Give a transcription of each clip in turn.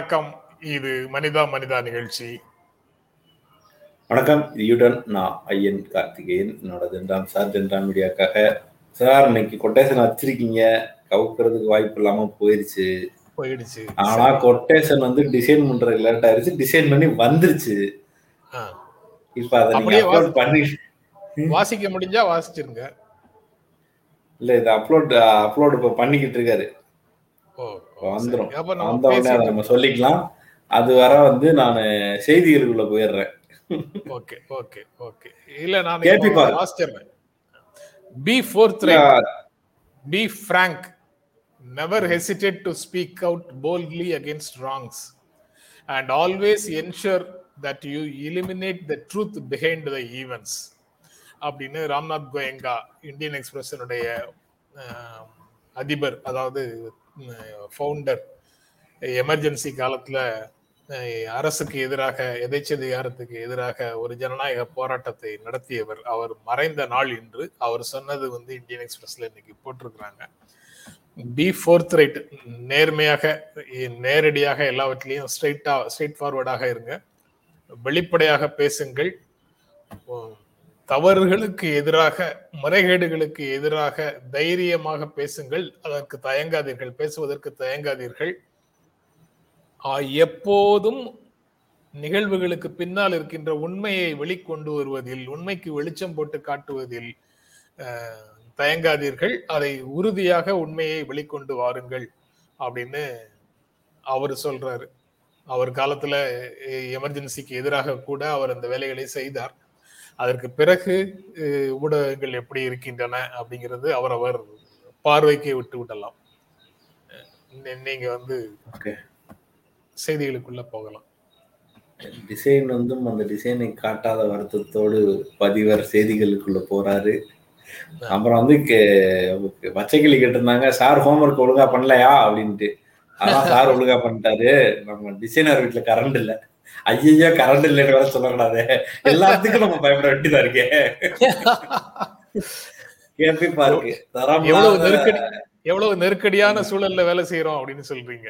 வணக்கம். இது மனிதா மனிதா நிகழ்ச்சி. வணக்கம். யூடன் நான் ஐயன் கார்த்திகேயன். என்னோட தென்றாம் சார் தென்றாம் மீடியாக்காக. சார் இன்னைக்கு கொட்டேஷன் வச்சிருக்கீங்க கவுக்கிறதுக்கு வாய்ப்பு இல்லாம போயிருச்சு. போயிடுச்சு. ஆனா கொட்டேஷன் வந்து டிசைன் பண்றது லேட் ஆயிருச்சு டிசைன் பண்ணி வந்துருச்சு. இப்ப அதை நீங்க அப்லோட் பண்ணி வாசிக்க முடிஞ்சா வாசிச்சிருங்க. இல்ல இது அப்லோட் அப்லோட் இப்ப பண்ணிக்கிட்டு இருக்காரு. ஓ. இப்ப வந்துரும். சரி. அப்ப நம்ம வந்த உடனே அதை பேசிட்டு நம்ம சொல்லிக்கலாம். அது வர வந்து நான் செய்திகளுக்குள்ள போயிடுறேன். Okay okay okay. இல்ல நான் கேபி இப்போ பாரு. வாசிச்சிடுறேன் be forth be frank. Never hesitate to speak out boldly against wrongs. And always ensure that you eliminate the truth behind the events. அப்படின்னு ராம்நாத் கோயங்கா இந்தியன் எக்ஸ்பிரஸனுடைய அதிபர் அதாவது ஃபவுண்டர் எமர்ஜென்சி காலத்துல அரசுக்கு எதிராக எதேச்சதிகாரத்துக்கு எதிராக ஒரு ஜனநாயக போராட்டத்தை நடத்தியவர். அவர் மறைந்த நாள் இன்று அவர் சொன்னது வந்து இந்தியன் எக்ஸ்பிரஸ்ல இன்னைக்கு போட்டிருக்கிறாங்க. பி ஃபோர்த் ரைட் நேர்மையாக நேரடியாக எல்லாவற்றிலையும் ஸ்ட்ரைட்டா ஸ்ட்ரைட் ஃபார்வர்டாக இருங்க. வெளிப்படையாக பேசுங்கள். தவறுகளுக்கு எதிராக முறைகேடுகளுக்கு எதிராக தைரியமாக பேசுங்கள். அதற்கு தயங்காதீர்கள். பேசுவதற்கு தயங்காதீர்கள். எப்போதும் நிகழ்வுகளுக்கு பின்னால் இருக்கின்ற உண்மையை வெளிக்கொண்டு வருவதில் உண்மைக்கு வெளிச்சம் போட்டு காட்டுவதில் தயங்காதீர்கள். அதை உறுதியாக உண்மையை வெளிக்கொண்டு வாருங்கள் அப்படின்னு அவர் சொல்றாரு. அவர் காலத்துல எமர்ஜென்சிக்கு எதிராக கூட அவர் அந்த வேலைகளை செய்தார். அதற்கு பிறகு ஊடகங்கள் எப்படி இருக்கின்றன அப்படிங்கிறது அவரவர் பார்வைக்கே விட்டு விடலாம். நீங்க வந்து செய்திகளுக்குள்ள போகலாம். டிசைன் வந்து அந்த டிசைனை காட்டாத வருத்தத்தோடு பதிவர் செய்திகளுக்குள்ள போறாரு. அப்புறம் வந்து பச்சைக்கிளி கேட்டிருந்தாங்க சார் ஹோம்ஒர்க் ஒழுங்கா பண்ணலையா? அப்படின்ட்டு. அதான் சார் ஒழுங்கா பண்ணிட்டாரு. நம்ம டிசைனர் வீட்டுல கரண்ட் இல்ல. ஐயோ கரண்ட் இல்லைன்னு வேற சொல்லக்கூடாது எல்லாத்துக்கும் நம்ம பயப்பட வேண்டியதா இருக்கே. கேபி தரம் எவ்வளவு நெருக்கடி எவ்வளவு நெருக்கடியான சூழல்ல வேலை செய்யறோம் அப்படின்னு சொல்றீங்க.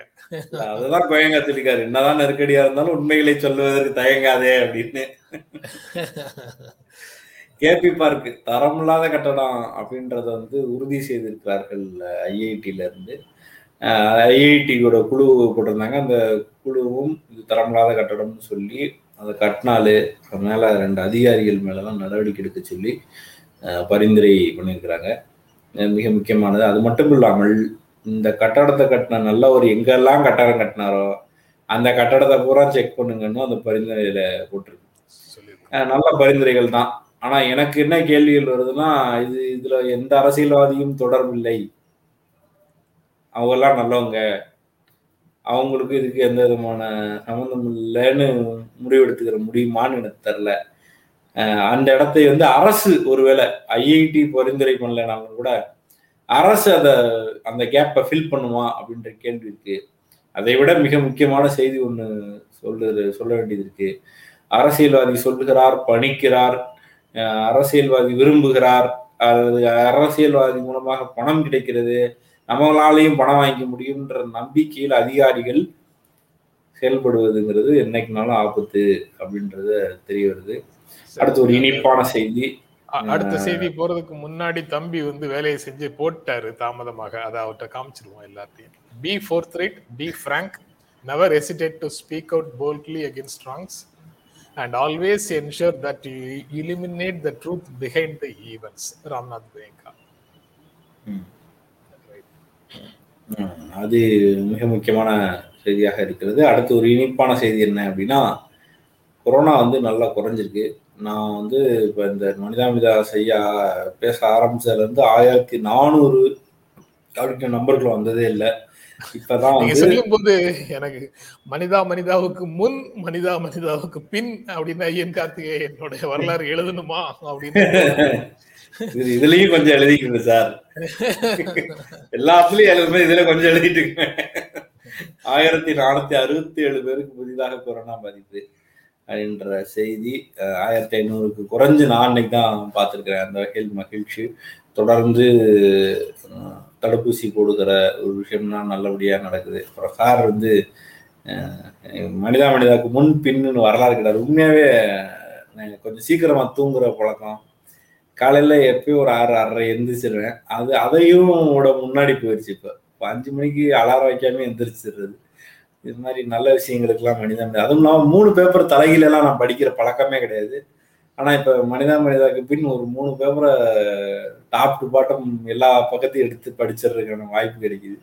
அதுதான் கோயங்கா சொல்லிக்காரு என்னதான் நெருக்கடியா இருந்தாலும் உண்மைகளை சொல்லுவதற்கு தயங்காதே அப்படின்னு. கேபி பார்க் தரமில்லாத கட்டடம் அப்படின்றத வந்து உறுதி செய்திருக்கிறார்கள் ஐஐடில இருந்து. ஐஐடியோட குழு போட்டிருந்தாங்க. அந்த குழுவும் தரமில்லாத கட்டடம்னு சொல்லி அதை கட்டினாலு மேல ரெண்டு அதிகாரிகள் மேலலாம் நடவடிக்கை எடுக்க சொல்லி பரிந்துரை பண்ணியிருக்கிறாங்க. மிக முக்கியமானது. அது மட்டும் இல்லாமல் இந்த கட்டடத்தை கட்டின நல்ல ஒரு எங்கெல்லாம் கட்டடம் கட்டினாரோ அந்த கட்டடத்தை பூரா செக் பண்ணுங்கன்னு அந்த பரிந்துரையில போட்டிருக்கு. நல்ல பரிந்துரைகள் தான். ஆனா எனக்கு என்ன கேள்விகள் வருதுன்னா இது இதுல எந்த அரசியல்வாதியும் தொடர்பில்லை. அவங்க எல்லாம் நல்லவங்க. அவங்களுக்கு இதுக்கு எந்த விதமான சம்மந்தம் இல்லைன்னு முடிவெடுத்துக்கிற முடியுமான்னு எனக்கு தெரில அந்த இடத்தை வந்து அரசு ஒருவேளை ஐஐடி பரிந்துரை பண்ணலனாலும் கூட அரசு அதை அந்த கேப்பை ஃபில் பண்ணுமா அப்படின்ற கேள்வி இருக்கு. அதை விட மிக முக்கியமான செய்தி ஒன்று சொல்லு சொல்ல வேண்டியது இருக்கு. அரசியல்வாதி சொல்லுகிறார் பணிக்கிறார் அரசியல்வாதி விரும்புகிறார் அல்லது அரசியல்வாதி மூலமாக பணம் கிடைக்கிறது நம்மளாலையும் பணம் வாங்கிக்க முடியுன்ற நம்பிக்கையில் அதிகாரிகள் செயல்படுவதுங்கிறது என்னைக்குனாலும் ஆபத்து அப்படின்றது தெரிய வருது. அடுத்து ஒரு இனிப்பான செய்தி. அடுத்த செய்தி போறதுக்கு முன்னாடி தம்பி வந்து வேலையை செஞ்சு போட்டாரு தாமதமாக. அதை அவர்கிட்ட காமிச்சிருவோம் எல்லாத்தையும். Be forth right be frank never hesitate to speak out boldly against wrongs and always ensure that you eliminate the truth behind the events. Ramnath. ம், அது மிக முக்கியமான செய்தியாக இருக்கிறது. அடுத்து ஒரு இனிப்பான செய்தி என்ன அப்படின்னா கொரோனா வந்து நல்லா குறைஞ்சிருக்கு. நான் வந்து இப்போ இந்த மனிதாமிதா செய்ய பேச ஆரம்பிச்சதுலேருந்து ஆயிரத்தி நானூறு அப்படின்ற நம்பருக்குள்ள வந்ததே இல்லை. இப்பதான் சொல்லும் போது எனக்கு மனிதா மனிதாவுக்கு முன் மனிதா மனிதாவுக்கு பின் அப்படின்னு ஐயன் கார்த்திகே என்னுடைய வரலாறு எழுதணுமா அப்படின்னு இதுலயும் கொஞ்சம் எழுதிக்கணும் சார். எல்லாத்துலயும் எழுதுமே இதுல கொஞ்சம் எழுதிட்டு ஆயிரத்தி நானூத்தி அறுபத்தி ஏழு பேருக்கு புதிதாக கொரோனா பாதிப்பு அப்படின்ற செய்தி ஆயிரத்தி ஐநூறுக்கு குறைஞ்சு நான் அன்னைக்கு தான் பார்த்துருக்கிறேன். அந்த வகையில் மகிழ்ச்சி. தொடர்ந்து தடுப்பூசி போடுகிற ஒரு விஷயம்லாம் நல்லபடியாக நடக்குது. அப்புறம் சார் வந்து மனிதா மனிதாவுக்கு முன் பின்னு வரலாறு கிடையாது. உண்மையாகவே நான் கொஞ்சம் சீக்கிரமாக தூங்குற பழக்கம். காலையில எப்பயும் ஒரு ஆறு ஆறரை எந்திரிச்சிருவேன். அது அதையும் முன்னாடி போயிடுச்சு இப்போ. இப்போ அஞ்சு மணிக்கு அலாரம் வைக்காம எந்திரிச்சிடுறது இது மாதிரி நல்ல விஷயங்களுக்கெல்லாம் மனிதா மனிதா அதுவும் இல்லாமல் மூணு பேப்பர் தலைகீழ எல்லாம் நான் படிக்கிற பழக்கமே கிடையாது. ஆனா இப்ப மனிதா மனிதாக்கு பின் ஒரு மூணு பேப்பரை டாப் டு பாட்டம் எல்லா பக்கத்தையும் எடுத்து படிச்சிடுறதுக்கான வாய்ப்பு கிடைக்குது.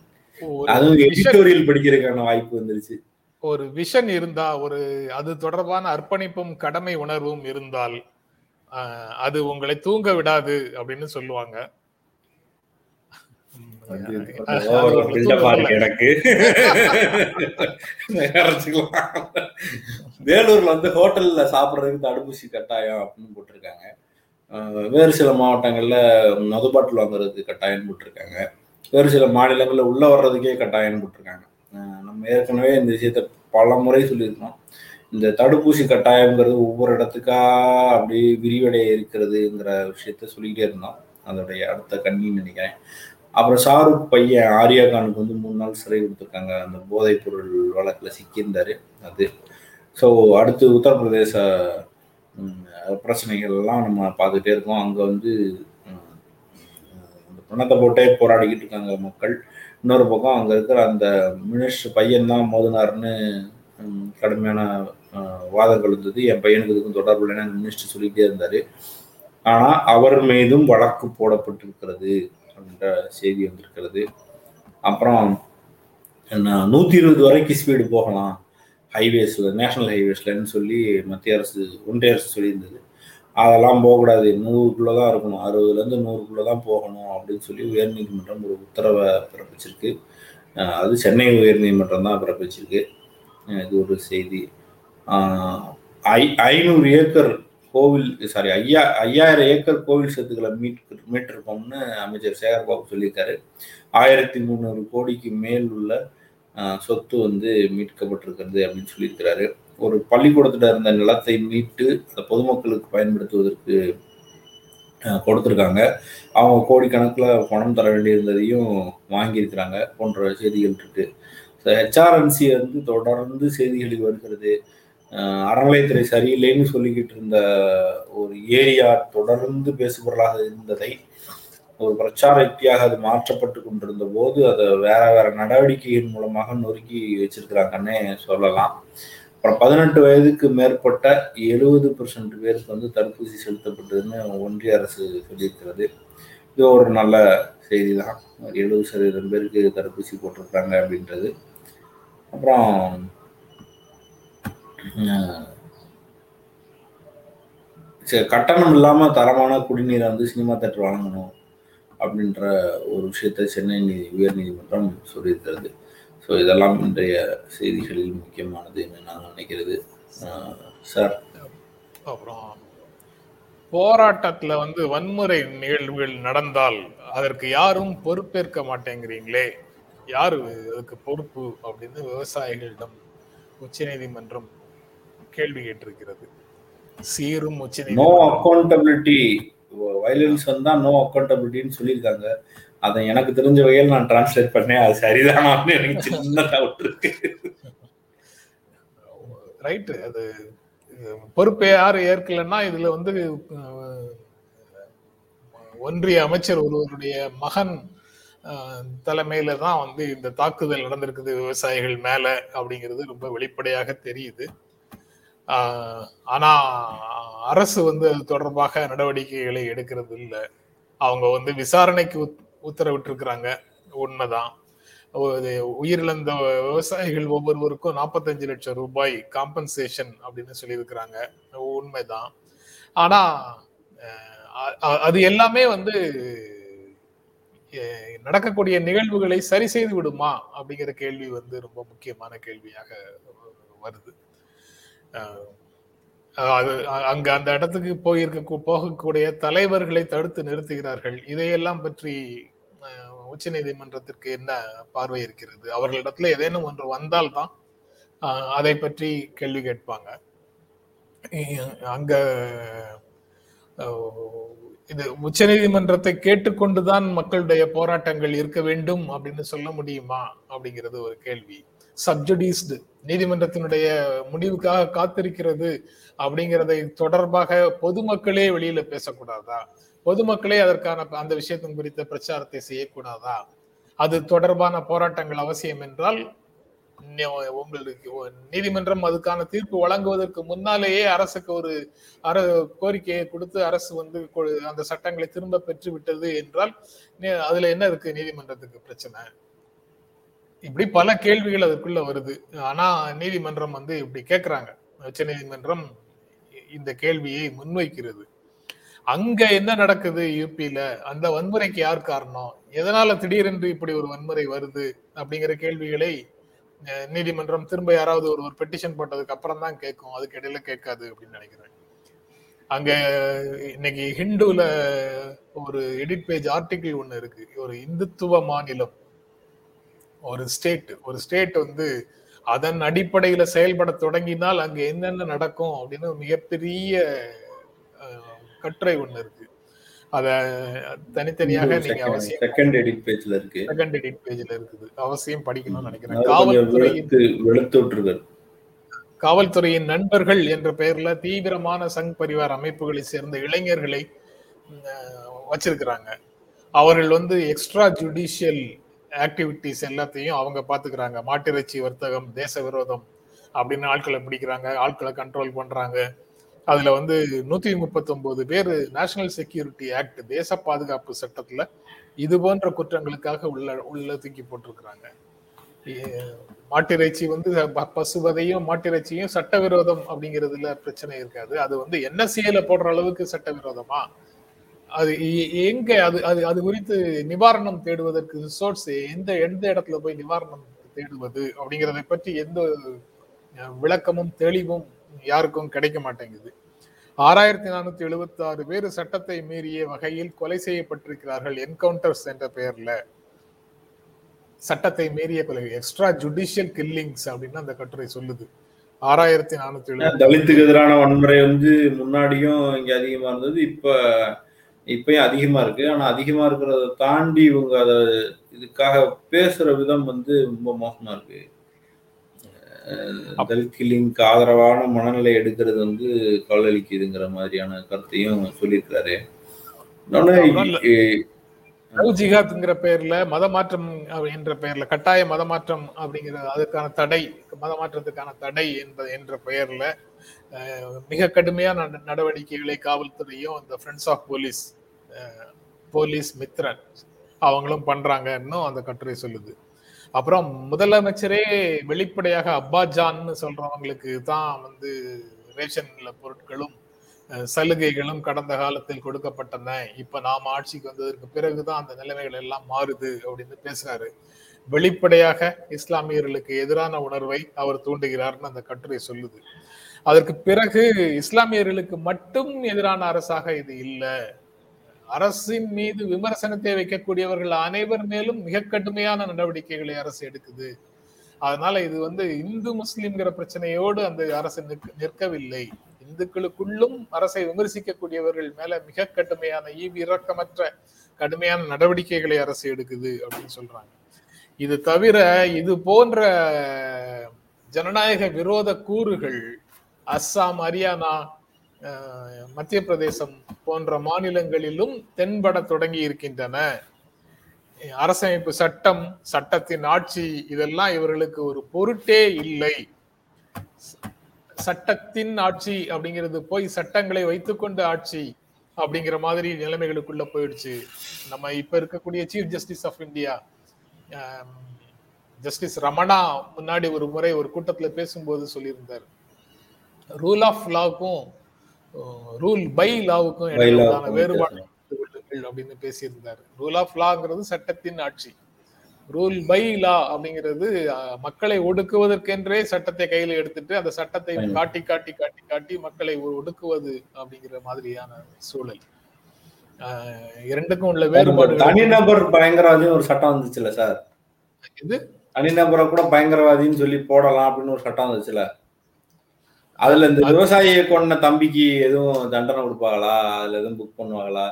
அதுவும் எடிட்டோரியல் படிக்கிறதுக்கான வாய்ப்பு வந்துருச்சு. ஒரு விஷன் இருந்தா ஒரு அது தொடர்பான அர்ப்பணிப்பும் கடமை உணர்வும் இருந்தால் அது உங்களை தூங்க விடாது அப்படின்னு சொல்லுவாங்க. எனக்கு. வேலூர்ல வந்து ஹோட்டல்ல சாப்பிடுறதுக்கு தடுப்பூசி கட்டாயம் அப்படின்னு போட்டிருக்காங்க. வேறு சில மாவட்டங்கள்ல மது பாட்டில் வாங்குறதுக்கு கட்டாயம் போட்டிருக்காங்க. வேறு சில மாநிலங்கள்ல உள்ள வர்றதுக்கே கட்டாயம் போட்டிருக்காங்க. நம்ம ஏற்கனவே இந்த விஷயத்த பல முறை சொல்லியிருக்கோம். இந்த தடுப்பூசி கட்டாயம்ங்கிறது ஒவ்வொரு இடத்துக்கா அப்படி விரிவடைய இருக்கிறதுங்கிற விஷயத்த சொல்லிக்கிட்டே இருந்தோம் அதோடைய அடுத்த கண்ணின்னு நினைக்கிறேன். அப்புறம் ஷாருக் பையன் ஆர்யா கானுக்கு வந்து மூணு நாள் சிறை கொடுத்துருக்காங்க. அந்த போதைப் பொருள் வழக்கில் சிக்கியிருந்தாரு. அது. ஸோ அடுத்து உத்தரப்பிரதேச பிரச்சனைகள்லாம் பிரச்சனைகள் எல்லாம் நம்ம பார்த்துட்டே இருக்கோம். அங்கே வந்து இந்த பணத்தை போட்டே போராடிக்கிட்டு இருக்காங்க மக்கள். இன்னொரு பக்கம் அங்கே இருக்கிற அந்த மினிஸ்டர் பையன் தான் மோதினார்னு கடுமையான வாதங்கள் இருந்தது. என் பையனுக்கு இதுக்கும் தொடர்பு இல்லைன்னு மினிஸ்டர் சொல்லிட்டே இருந்தார். ஆனால் அவர் மீதும் வழக்கு போடப்பட்டிருக்கிறது அப்படின்ற செய்தி வந்திருக்கிறது. அப்புறம் நூற்றி இருபது வரைக்கும் ஸ்பீடு போகலாம். ஹைவேஸில் நேஷனல் ஹைவேஸ்லன்னு சொல்லி மத்திய அரசு ஒன்றிய அரசு சொல்லியிருந்தது. அதெல்லாம் போகக்கூடாது. நூறுக்குள்ளே தான் இருக்கணும். அறுபதுலேருந்து நூறுக்குள்ளே தான் போகணும் அப்படின்னு சொல்லி உயர்நீதிமன்றம் ஒரு உத்தரவை பிறப்பிச்சிருக்கு. அது சென்னை உயர்நீதிமன்றம் தான் பிறப்பிச்சிருக்கு. இது ஒரு செய்தி. ஐ ஐநூறு ஏக்கர் கோவில் சாரி ஐயா ஐயாயிரம் ஏக்கர் கோவில் சொத்துக்களை மீட் மீட்டிருக்கோம்னு அமைச்சர் சேகர்பாபு சொல்லியிருக்காரு. ஆயிரத்தி முந்நூறு கோடிக்கு மேல் உள்ள சொத்து வந்து மீட்கப்பட்டிருக்கிறது அப்படின்னு சொல்லியிருக்கிறாரு. ஒரு பள்ளிக்கூடத்துல இருந்த நிலத்தை மீட்டு அதை பொதுமக்களுக்கு பயன்படுத்துவதற்கு கொடுத்துருக்காங்க. அவங்க கோடிக்கணக்கில் பணம் தர வேண்டியிருந்ததையும் வாங்கியிருக்கிறாங்க போன்ற செய்திகள் இருக்குது இந்த ஹெச்ஆர்என்சி வந்து தொடர்ந்து செய்திகளில் வருகிறது. அறநிலையத்துறை சரியில்லைன்னு சொல்லிக்கிட்டு இருந்த ஒரு ஏரியா தொடர்ந்து பேசுபொருளாக இருந்ததை ஒரு பிரச்சார யுக்தியாக அது மாற்றப்பட்டு கொண்டிருந்த போது அதை வேற வேற நடவடிக்கையின் மூலமாக நொறுக்கி வச்சிருக்கிறாங்கன்னே சொல்லலாம். அப்புறம் பதினெட்டு வயதுக்கு மேற்பட்ட எழுபது பெர்சன்ட் பேருக்கு வந்து தடுப்பூசி செலுத்தப்பட்டதுன்னு ஒன்றிய அரசு சொல்லியிருக்கிறது. இது ஒரு நல்ல செய்தி தான் எழுபது சதவீதம் பேருக்கு தடுப்பூசி போட்டிருக்காங்க அப்படின்றது. அப்புறம் சரி, கட்டணம் இல்லாமல் தரமான குடிநீரை வந்து சினிமா தேட்டர் வழங்கணும் அப்படின்ற ஒரு விஷயத்தை சென்னை நீதி உயர்நீதிமன்றம் சொல்லியிருக்கிறது. ஸோ இதெல்லாம் இன்றைய செய்திகளில் முக்கியமானது என்று நான் நினைக்கிறது. சார். அப்புறம் போராட்டத்தில் வந்து வன்முறை நிகழ்வுகள் நடந்தால் அதற்கு யாரும் பொறுப்பேற்க மாட்டேங்கிறீங்களே? யாரு அதுக்கு பொறுப்பு அப்படின்னு விவசாயிகளிடம் உச்சநீதிமன்றம் கேள்வி கேட்டிருக்கிறது. சீரும் நோ உச்சநீதிமன்றம் அக்கௌண்டபிலிட்டி வயலன்ஸ் வந்தா நோ அக்கௌண்டபிலிட்டின்னு சொல்லியிருக்காங்க. அதை எனக்கு தெரிஞ்ச வகையில் நான் டிரான்ஸ்லேட் பண்ணேன். அது சரிதானான்னு எனக்கு சின்ன டவுட் இருக்கு. ரைட்டு அது பொறுப்பை யாரு ஏற்கலைன்னா இதுல வந்து ஒன்றிய அமைச்சர் ஒருவருடைய மகன் தலைமையில தான் வந்து இந்த தாக்குதல் நடந்திருக்குது விவசாயிகள் மேல அப்படிங்கிறது ரொம்ப வெளிப்படையாக தெரியுது. ஆனா அரசு வந்து அது தொடர்பாக நடவடிக்கைகளை எடுக்கிறது இல்லை. அவங்க வந்து விசாரணைக்கு உத்- உத்தரவிட்டிருக்கிறாங்க. உண்மைதான். உயிரிழந்த விவசாயிகள் ஒவ்வொருவருக்கும் நாற்பத்தஞ்சு லட்சம் ரூபாய் காம்பன்சேஷன் அப்படின்னு சொல்லியிருக்கிறாங்க. உண்மைதான். ஆனா அது எல்லாமே வந்து நடக்கக்கூடிய நிகழ்வுகளை சரி செய்து விடுமா அப்படிங்கிற கேள்வி வந்து ரொம்ப முக்கியமான கேள்வியாக வருது. அது அங்க அந்த இடத்துக்கு போயிருக்க போகக்கூடிய தலைவர்களை தடுத்து நிறுத்துகிறார்கள். இதையெல்லாம் பற்றி உச்ச உச்சநீதிமன்றத்திற்கு என்ன பார்வை இருக்கிறது? அவர்களிடத்துல ஏதேனும் ஒன்று வந்தால்தான் தான் அதை பற்றி கேள்வி கேட்பாங்க. அங்க இது உச்ச நீதிமன்றத்தை கேட்டுக்கொண்டுதான் மக்களுடைய போராட்டங்கள் இருக்க வேண்டும் அப்படின்னு சொல்ல முடியுமா அப்படிங்கிறது ஒரு கேள்வி. சப்ஜுடிஸ்டு நீதிமன்றத்தினுடைய முடிவுக்காக காத்திருக்கிறது அப்படிங்கிறதை தொடர்பாக பொதுமக்களே வெளியில பேசக்கூடாதா? பொதுமக்களே அதற்கான அந்த விஷயத்தின் குறித்த பிரச்சாரத்தை செய்யக்கூடாதா? அது தொடர்பான போராட்டங்கள் அவசியம் என்றால் உங்களுக்கு நீதிமன்றம் அதுக்கான தீர்ப்பு வழங்குவதற்கு முன்னாலேயே அரசுக்கு ஒரு அர கோரிக்கையை கொடுத்து அரசு வந்து அந்த சட்டங்களை திரும்ப பெற்று விட்டது என்றால் அதுல என்ன இருக்கு நீதிமன்றத்துக்கு பிரச்சனை? இப்படி பல கேள்விகள் அதுக்குள்ள வருது. ஆனா நீதிமன்றம் வந்து இப்படி கேட்கிறாங்க உச்ச நீதிமன்றம் இந்த கேள்வியை முன்வைக்கிறது. அங்க என்ன நடக்குது யூபியில அந்த வன்முறைக்கு யார் காரணம்? எதனால திடீரென்று இப்படி ஒரு வன்முறை வருது? அப்படிங்கிற கேள்விகளை நீதிமன்றம் திரும்ப யாராவது ஒரு ஒரு பெட்டிஷன் போட்டதுக்கு அப்புறம் தான் கேட்கும் அதுக்கு இடையில கேட்காது அப்படின்னு நினைக்கிறேன். அங்க இன்னைக்கு ஹிந்துல ஒரு எடிட் பேஜ் ஆர்டிகிள் ஒண்ணு இருக்கு. ஒரு இந்துத்துவ மாநிலம். ஒரு ஸ்டேட் ஒரு ஸ்டேட் வந்து அதன் அடிப்படையில செயல்பட தொடங்கினால் அங்க என்னென்ன நடக்கும் அப்படின்னு மிகப்பெரிய கட்டுரை ஒண்ணு இருக்கு. அத தனித்தனியாக நீங்க அவசியம் செகண்ட் எடிட் பேஜ்ல இருக்கு. செகண்ட் எடிட் பேஜ்ல இருக்குது. அவசியம் படிக்கணும்னு நினைக்கிறேன். காவல்துறையின் நண்பர்கள் என்ற பெயர்ல தீவிரமான சங் பரிவார் அமைப்புகளை சேர்ந்த இளைஞர்களை வச்சிருக்கிறாங்க. அவர்கள் வந்து எக்ஸ்ட்ரா ஜுடிஷியல் ஆக்டிவிட்டிஸ் எல்லாத்தையும் அவங்க பாத்துக்கிறாங்க. மாட்டிறைச்சி வர்த்தகம் தேச விரோதம் அப்படின்னு ஆட்களை பிடிக்கிறாங்க. ஆட்களை கண்ட்ரோல் பண்றாங்க. அதுல வந்து நூத்தி முப்பத்தி ஒன்பது பேர் நேஷனல் செக்யூரிட்டி ஆக்ட் தேச பாதுகாப்பு சட்டத்துல இது போன்ற குற்றங்களுக்காக உள்ள உள்ள தூக்கி போட்டிருக்கிறாங்க. மாட்டிறைச்சி வந்து ப- பசுவதையும் மாட்டிறைச்சியும் சட்டவிரோதம் அப்படிங்கிறதுல பிரச்சனை இருக்காது. அது வந்து என்எஸ்சியில போடுற அளவுக்கு சட்டவிரோதமா? அது எங்க அது அது அது குறித்து நிவாரணம் தேடுவதற்கு சோர்ஸ் எந்த எந்த இடத்துல போய் நிவாரணம் தேடுவது அப்படிங்கிறத பற்றி எந்த விளக்கமும் தெளிவும் யாருக்கும் கிடைக்க மாட்டேங்குது. ஆறாயிரத்தி நானூத்தி எழுபத்தி ஆறு பேர் சட்டத்தை மீறிய வகையில் கொலை செய்யப்பட்டிருக்கிறார்கள் என்கவுண்டர்ஸ் என்ற பெயர்ல. சட்டத்தை மீறிய கொலை எக்ஸ்ட்ரா ஜுடிஷியல் கில்லிங்ஸ் அப்படின்னு அந்த கட்டுரை சொல்லுது. ஆறாயிரத்தி நானூத்தி எழுபது தலித்துக்கு எதிரான வன்முறை வந்து முன்னாடியும் இங்க அதிகமா இருந்தது இப்ப இப்பயும் அதிகமா இருக்கு. ஆனா அதிகமா இருக்கிறத தாண்டி இவங்க அத இதுக்காக பேசுற விதம் வந்து ரொம்ப மோசமா இருக்கு. கில்லிங்க்கு ஆதரவான மனநிலை எடுக்கிறது வந்து கவலளிக்குதுங்கிற மாதிரியான கருத்தையும் சொல்லியிருக்காரு ஜிஹாத்ங்கிற பெயர்ல மதமாற்றம் என்ற பெயர்ல கட்டாய மதமாற்றம் அப்படிங்கிற அதுக்கான தடை மதமாற்றத்துக்கான தடை என்பது என்ற பெயர்ல மிக கடுமையான நட- நடவடிக்கைகளை காவல்துறையும் இந்த ஃப்ரெண்ட்ஸ் ஆஃப் போலீஸ் போலீஸ் மித்ரன் அவங்களும் பண்றாங்கன்னு அந்த கட்டுரை சொல்லுது. அப்புறம் முதலமைச்சரே வெளிப்படையாக அப்பாஜான்னு சொல்றவங்களுக்கு தான் வந்து ரேஷன்ல பொருட்களும் அஹ், சலுகைகளும் கடந்த காலத்தில் கொடுக்கப்பட்டன. இப்ப நாம ஆட்சிக்கு வந்ததற்கு பிறகுதான் அந்த நிலைமைகள் எல்லாம் மாறுது அப்படின்னு பேசுறாரு. வெளிப்படையாக இஸ்லாமியர்களுக்கு எதிரான உணர்வை அவர் தூண்டுகிறார்னு அந்த கட்டுரை சொல்லுது. அதற்கு பிறகு இஸ்லாமியர்களுக்கு மட்டும் எதிரான அரசாக இது இல்லை. அரசின் மீது விமர்சனத்தை வைக்கக்கூடியவர்கள் அனைவர் மேலும் மிக கடுமையான நடவடிக்கைகளை அரசு எடுக்குது. அதனால இது வந்து இந்து முஸ்லிம்ங்கிற பிரச்சனையோடு அந்த அரசு நிற்கவில்லை. இந்துக்களுக்குள்ளும் அரசை விமர்சிக்கக்கூடியவர்கள் மேல மிக கடுமையான ஈவி இறக்கமற்ற கடுமையான நடவடிக்கைகளை அரசு எடுக்குது அப்படின்னு சொல்றாங்க. இது தவிர இது போன்ற ஜனநாயக விரோத கூறுகள் அஸ்ஸாம் ஹரியானா மத்திய பிரதேசம் போன்ற மாநிலங்களிலும் தென்பட தொடங்கி இருக்கின்றன. அரசமைப்பு சட்டம் சட்டத்தின் ஆட்சி இதெல்லாம் இவர்களுக்கு ஒரு பொருட்டே இல்லை. சட்டத்தின் ஆட்சி அப்படிங்கிறது போய் சட்டங்களை வைத்துக்கொண்டு ஆட்சி அப்படிங்கிற மாதிரி நிலைமைகளுக்குள்ள போயிடுச்சு. நம்ம இப்ப இருக்கக்கூடிய chief justice of India justice Ramana முன்னாடி ஒரு முறை ஒரு கூட்டத்துல பேசும்போது சொல்லியிருந்தார். ரூல் ஆஃப் லாக்கும் ரூல் பை லாவுக்கும் இடையிலான வேறுபாடு அப்படின்னு பேசியிருந்தார். ரூல் ஆஃப் லாங்கிறது சட்டத்தின் ஆட்சி. ரூல் பை லா அப்படிங்கிறது மக்களை ஒடுக்குவதற்கென்றே சட்டத்தை கையில எடுத்துட்டு அந்த சட்டத்தை. காட்டி காட்டி காட்டி காட்டி மக்களை ஒடுக்குவது அப்படிங்கிற மாதிரியான சூழல். இரண்டுக்கும் உள்ள வேறுபாடு தனிநபர் பயங்கரவாதின்னு ஒரு சட்டம் வந்துச்சுல்ல சார்? இது தனிநபரை கூட பயங்கரவாதின்னு சொல்லி போடலாம் அப்படின்னு ஒரு சட்டம் வந்துச்சுல அதுல இந்த விவசாயியை கொண்ட தம்பிக்கு எதுவும் தண்டனை கொடுப்பாங்களா? அதுல எதுவும் புக் பண்ணுவாங்களா?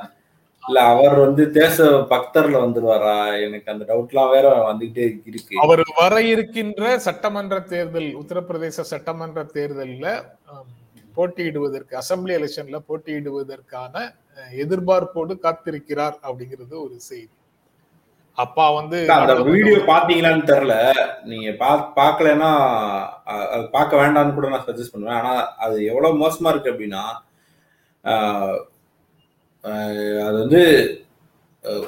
இல்ல அவர் வந்து தேச பக்தர்ல வந்துருவாரா? எனக்கு அந்த டவுட்லாம் வேற வந்துகிட்டே இருக்கு. அவர் வர இருக்கின்ற சட்டமன்ற தேர்தல் உத்தரப்பிரதேச சட்டமன்ற தேர்தல்ல போட்டியிடுவதற்கு அசெம்பிளி எலெக்ஷன்ல போட்டியிடுவதற்கான எதிர்பார்ப்போடு காத்திருக்கிறார் அப்படிங்கிறது ஒரு செய்தி. அப்பா வந்து அந்த வீடியோ பாத்தீங்களான்னு தெரியல. நீங்க பா பாக்கலன்னா அது பார்க்க வேண்டாம்னு கூட நான் சஜஸ்ட் பண்ணுவேன். ஆனா அது எவ்வளவு மோசமா இருக்கு அப்படின்னா அது வந்து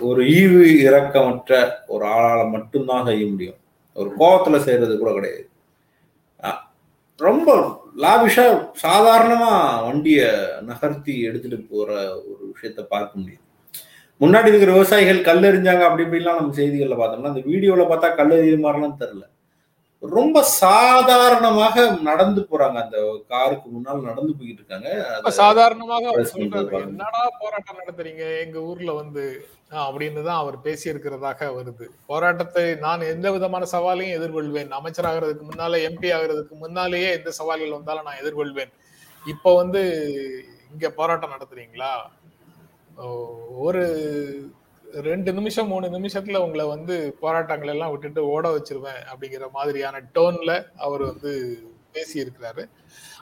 ஒரு ஈவு இரக்கமற்ற ஒரு ஆளால மட்டும்தான் செய்ய முடியும். ஒரு கோவத்துல செய்யறது கூட கிடையாது. ரொம்ப லாவிஷா சாதாரணமா வண்டிய நகர்த்தி எடுத்துட்டு போற ஒரு விஷயத்த பார்க்க முடியும் முன்னாடி இருக்கிற விவசாயிகள் கல் எறிஞ்சாங்க அப்படி இப்படிலாம் நம்ம செய்திகள்ல பார்த்தோம்னா அந்த வீடியோல பார்த்தா கல் எறிகிற மாதிரிலாம் தெரியல. ரொம்ப சாதாரணமாக நடந்து போறாங்க. அந்த காருக்கு முன்னால் நடந்து போய்கிட்டு இருக்காங்க. சாதாரணமாக சொல்றாரு. என்னடா போராட்டம் நடத்துறீங்க? எங்க ஊர்ல வந்து அப்படின்னு தான் அவர் பேசியிருக்கிறதாக வருது. போராட்டத்தை நான் எந்த விதமான சவாலையும் எதிர்கொள்வேன். அமைச்சராகிறதுக்கு முன்னால எம்பி ஆகிறதுக்கு முன்னாலேயே எந்த சவால்கள் வந்தாலும் நான் எதிர்கொள்வேன். இப்ப வந்து இங்க போராட்டம் நடத்துறீங்களா? ஒரு ரெண்டு நிமிஷம் மூணு நிமிஷத்துல உங்களை வந்து போராட்டங்கள் எல்லாம் விட்டுட்டு ஓட வச்சிருவேன் அப்படிங்கிற மாதிரியான டோன்ல அவர் வந்து பேசி இருக்கிறாரு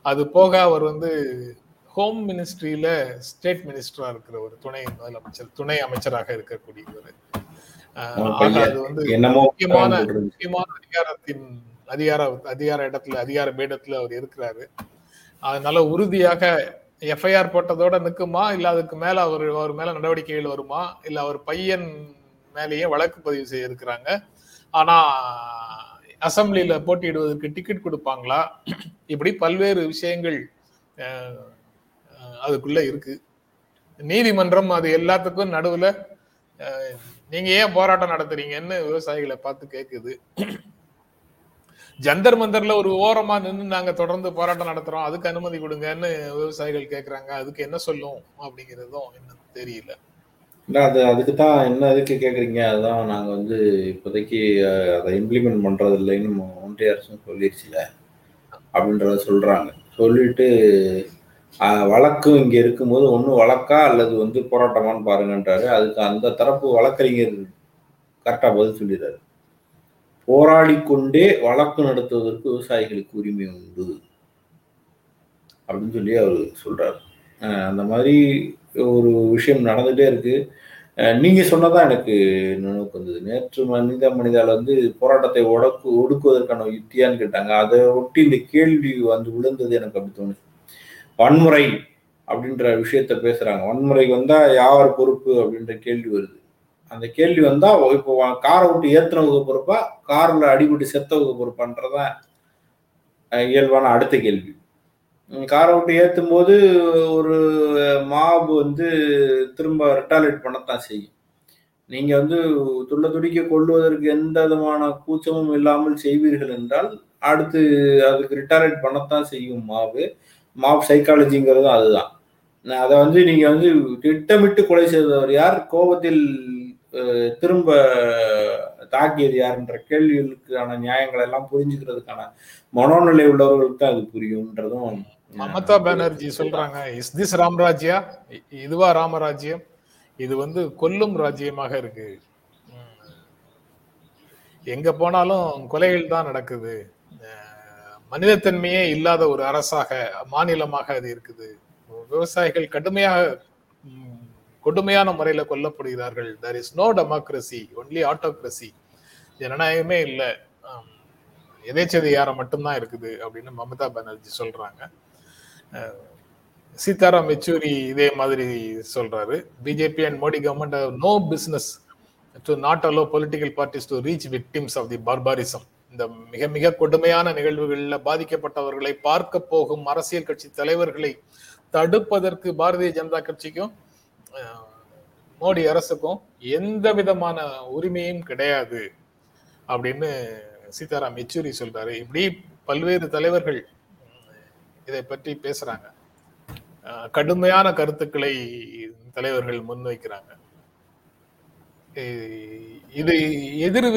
அது போக அவர் வந்து ஹோம் மினிஸ்ட்ரியில ஸ்டேட் மினிஸ்டரா இருக்கிற ஒரு துணை முதலமைச்சர் துணை அமைச்சராக இருக்கக்கூடியவர். அது வந்து முக்கியமான. முக்கியமான அதிகாரத்தின் அதிகார அதிகார இடத்துல அதிகார பீடத்துல அவர் இருக்கிறாரு அதனால உறுதியாக எஃப்ஐஆர் போட்டதோட நிற்குமா இல்லை அதுக்கு மேல அவர் அவர் மேல நடவடிக்கைகள் வருமா? இல்ல அவர் பையன் மேலேயே வழக்கு பதிவு செய்ய இருக்கிறாங்க ஆனா அசெம்பிளில போட்டியிடுவதற்கு டிக்கெட் கொடுப்பாங்களா? இப்படி பல்வேறு விஷயங்கள் அதுக்குள்ளே அதுக்குள்ள இருக்கு. நீதிமன்றம் அது எல்லாத்துக்கும் நடுவுல நீங்கள் நீங்க ஏன் போராட்டம் நடத்துறீங்கன்னு விவசாயிகளை பார்த்து கேக்குது. ஜந்தர் மந்தர்ல ஒரு ஓரமா நின்று நாங்க தொடர்ந்து போராட்டம் நடத்துறோம். அதுக்கு அனுமதி கொடுங்கன்னு விவசாயிகள் கேக்குறாங்க. அதுக்கு என்ன சொல்லும் அப்படிங்கறதும் என்ன தெரியல. இல்ல அது அதுக்கு தான் என்ன இதுக்கு கேக்குறீங்க? அதுதான் நாங்க வந்து இப்போதைக்கு அதை இம்ப்ளிமெண்ட் பண்றது இல்லைன்னு ஒன்றிய அரசும் சொல்லிருச்சுல. அப்படின்றத சொல்றாங்க. சொல்லிட்டு வழக்கு வழக்கும் இங்க இருக்கும்போது ஒண்ணு வழக்கா அல்லது வந்து போராட்டமான்னு பாருங்கன்றாரு. அதுக்கு அந்த தரப்பு வழக்கறிஞர் கரெக்டா பதில் சொல்லிடுறாரு. போராடி கொண்டே வழக்கு நடத்துவதற்கு விவசாயிகளுக்கு உரிமை உண்டு. அப்படின்னு சொல்லி அவர் சொல்றாரு. அந்த மாதிரி ஒரு விஷயம் நடந்துட்டே இருக்கு. நீங்க சொன்னதான் எனக்கு நினைவுக்கு வந்தது. நேற்று மனித மனிதால வந்து போராட்டத்தை ஒடக்கு ஒடுக்குவதற்கான யுக்தியான்னு கேட்டாங்க. அதை ஒட்டி இந்த கேள்வி வந்து விழுந்தது எனக்கு அப்படி தோணுச்சு. வன்முறை அப்படின்ற விஷயத்த பேசுறாங்க. வன்முறை வந்தா யார் பொறுப்பு அப்படின்ற கேள்வி வருது. அந்த கேள்வி வந்தா இப்போ காரை விட்டு ஏத்துனவுக்கு பொறுப்பா கார்ல அடிபட்டு செத்தவுக்கு பொறுப்பான்றதான் இயல்பான அடுத்த கேள்வி. காரை விட்டு ஏற்றும் போது ஒரு மாபு வந்து திரும்ப ரிட்டாலேட் பண்ணத்தான் செய்யும். நீங்க வந்து துள்ள துடிக்க கொள்வதற்கு எந்த விதமான கூச்சமும் இல்லாமல் செய்வீர்கள் என்றால் அடுத்து அதுக்கு ரிட்டாலேட் பண்ணத்தான் செய்யும் மாவு மாப் சைக்காலஜிங்கிறதும் அதுதான். அதை வந்து நீங்க வந்து திட்டமிட்டு கொலை செய்தவர் யார்? கோபத்தில் திரும்ப தாக்கியது யாருன்ற கேள்விகளுக்கான நியாயங்களை எல்லாம் புரிஞ்சுக்கிறதுக்கான மனோநிலை உள்ளவர்களுக்கு தான் அது புரியும்ன்றதும் மமதா பானர்ஜி சொல்றாங்க இஸ் திஸ் ராமராஜ்யா இதுவா ராமராஜ்யம் இது வந்து கொல்லும் ராஜ்யமாக இருக்கு. எங்க போனாலும் கொலைகள் தான் நடக்குது. மனிதத்தன்மையே இல்லாத ஒரு அரசாக மாநிலமாக அது இருக்குது. விவசாயிகள் கடுமையாக கொடுமையான முறையில கொல்லப்படுகிறார்கள். There is no democracy only autocracy ஜனநாயகமே இல்லை. எதேச்சதிகாரம் மட்டும்தான் இருக்குது அப்படின்னு மமதா பானர்ஜி சொல்றாங்க. சீதாராம் யெச்சூரி இதே மாதிரி சொல்றாரு. BJP and Modi government no business to not allow political parties to reach victims of the barbarism இந்த மிக மிக கொடுமையான நிகழ்வுகளில் பாதிக்கப்பட்டவர்களை பார்க்க போகும் அரசியல் கட்சி தலைவர்களை தடுப்பதற்கு பாரதிய ஜனதா கட்சிக்கும் மோடி அரசுக்கும் எந்த விதமான உரிமையும் கிடையாது அப்படின்னு சீதாராம் யெச்சூரி சொல்றாரு. இப்படி பல்வேறு தலைவர்கள் இதை பற்றி பேசுறாங்க. கடுமையான கருத்துக்களை தலைவர்கள் முன்வைக்கிறாங்க. இது எதிர்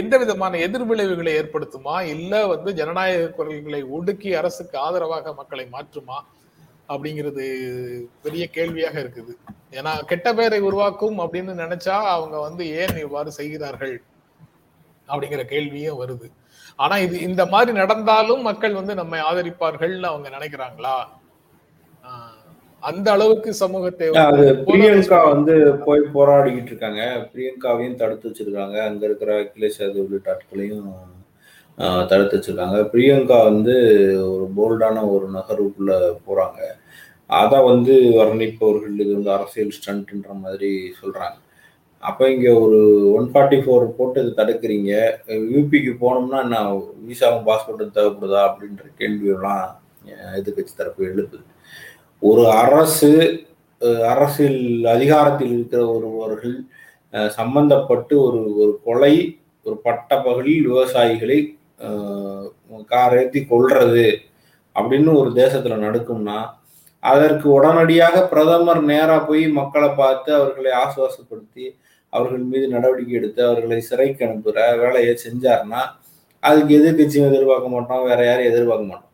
எந்த விதமான எதிர்விளைவுகளை ஏற்படுத்துமா? இல்ல வந்து ஜனநாயக குரல்களை ஒடுக்கி அரசுக்கு ஆதரவாக மக்களை மாற்றுமா? அப்படிங்கிறது பெரிய கேள்வியாக இருக்குது. ஏன்னா கெட்ட பெயரை உருவாக்கும் அப்படின்னு நினைச்சா அவங்க வந்து ஏன் இவ்வாறு செய்கிறார்கள் அப்படிங்கிற கேள்வியும் வருது. ஆனா இது இந்த மாதிரி நடந்தாலும் மக்கள் வந்து நம்மை ஆதரிப்பார்கள்னு அவங்க நினைக்கிறாங்களா? ஆஹ் அந்த அளவுக்கு சமூகத்தை பிரியங்கா வந்து போய் போராடிக்கிட்டு இருக்காங்க. பிரியங்காவையும் தடுத்து வச்சிருக்காங்க. அங்க இருக்கிற அகிலேஷ் யாதவ் உள்ளிட்ட ஆட்களையும் ஆஹ், தடுத்து வச்சிருக்காங்க. பிரியங்கா வந்து ஒரு போல்டான ஒரு நகருக்குள்ள போறாங்க. அதை வந்து வர்ணிப்பவர்கள் இது வந்து அரசியல் ஸ்டண்ட்ன்ற மாதிரி சொல்கிறாங்க அப்போ இங்கே ஒரு ஒன் ஃபார்ட்டி ஃபோர் போட்டு இது தடுக்கிறீங்க. யூபிக்கு போனோம்னா என்ன விசாவும் பாஸ்போர்ட்டும் தேவைப்படுதா அப்படின்ற கேள்வியெல்லாம் எதிர்கட்சி தரப்பு எழுப்புது. ஒரு அரசு அரசியல் அதிகாரத்தில் இருக்கிற ஒருவர்கள் சம்பந்தப்பட்டு ஒரு ஒரு கொலை ஒரு பட்டப்பகலில் விவசாயிகளை காரேற்றி கொள்றது அப்படின்னு ஒரு தேசத்தில் நடக்கும்னா அதற்கு உடனடியாக பிரதமர் நேராக போய் மக்களை பார்த்து அவர்களை ஆசுவாசப்படுத்தி அவர்கள் மீது நடவடிக்கை எடுத்து அவர்களை சிறைக்கு அனுப்புகிற வேலையை செஞ்சாருன்னா அதுக்கு எதிர்கட்சியும் எதிர்பார்க்க மாட்டோம் வேற யாரையும் எதிர்பார்க்க மாட்டோம்.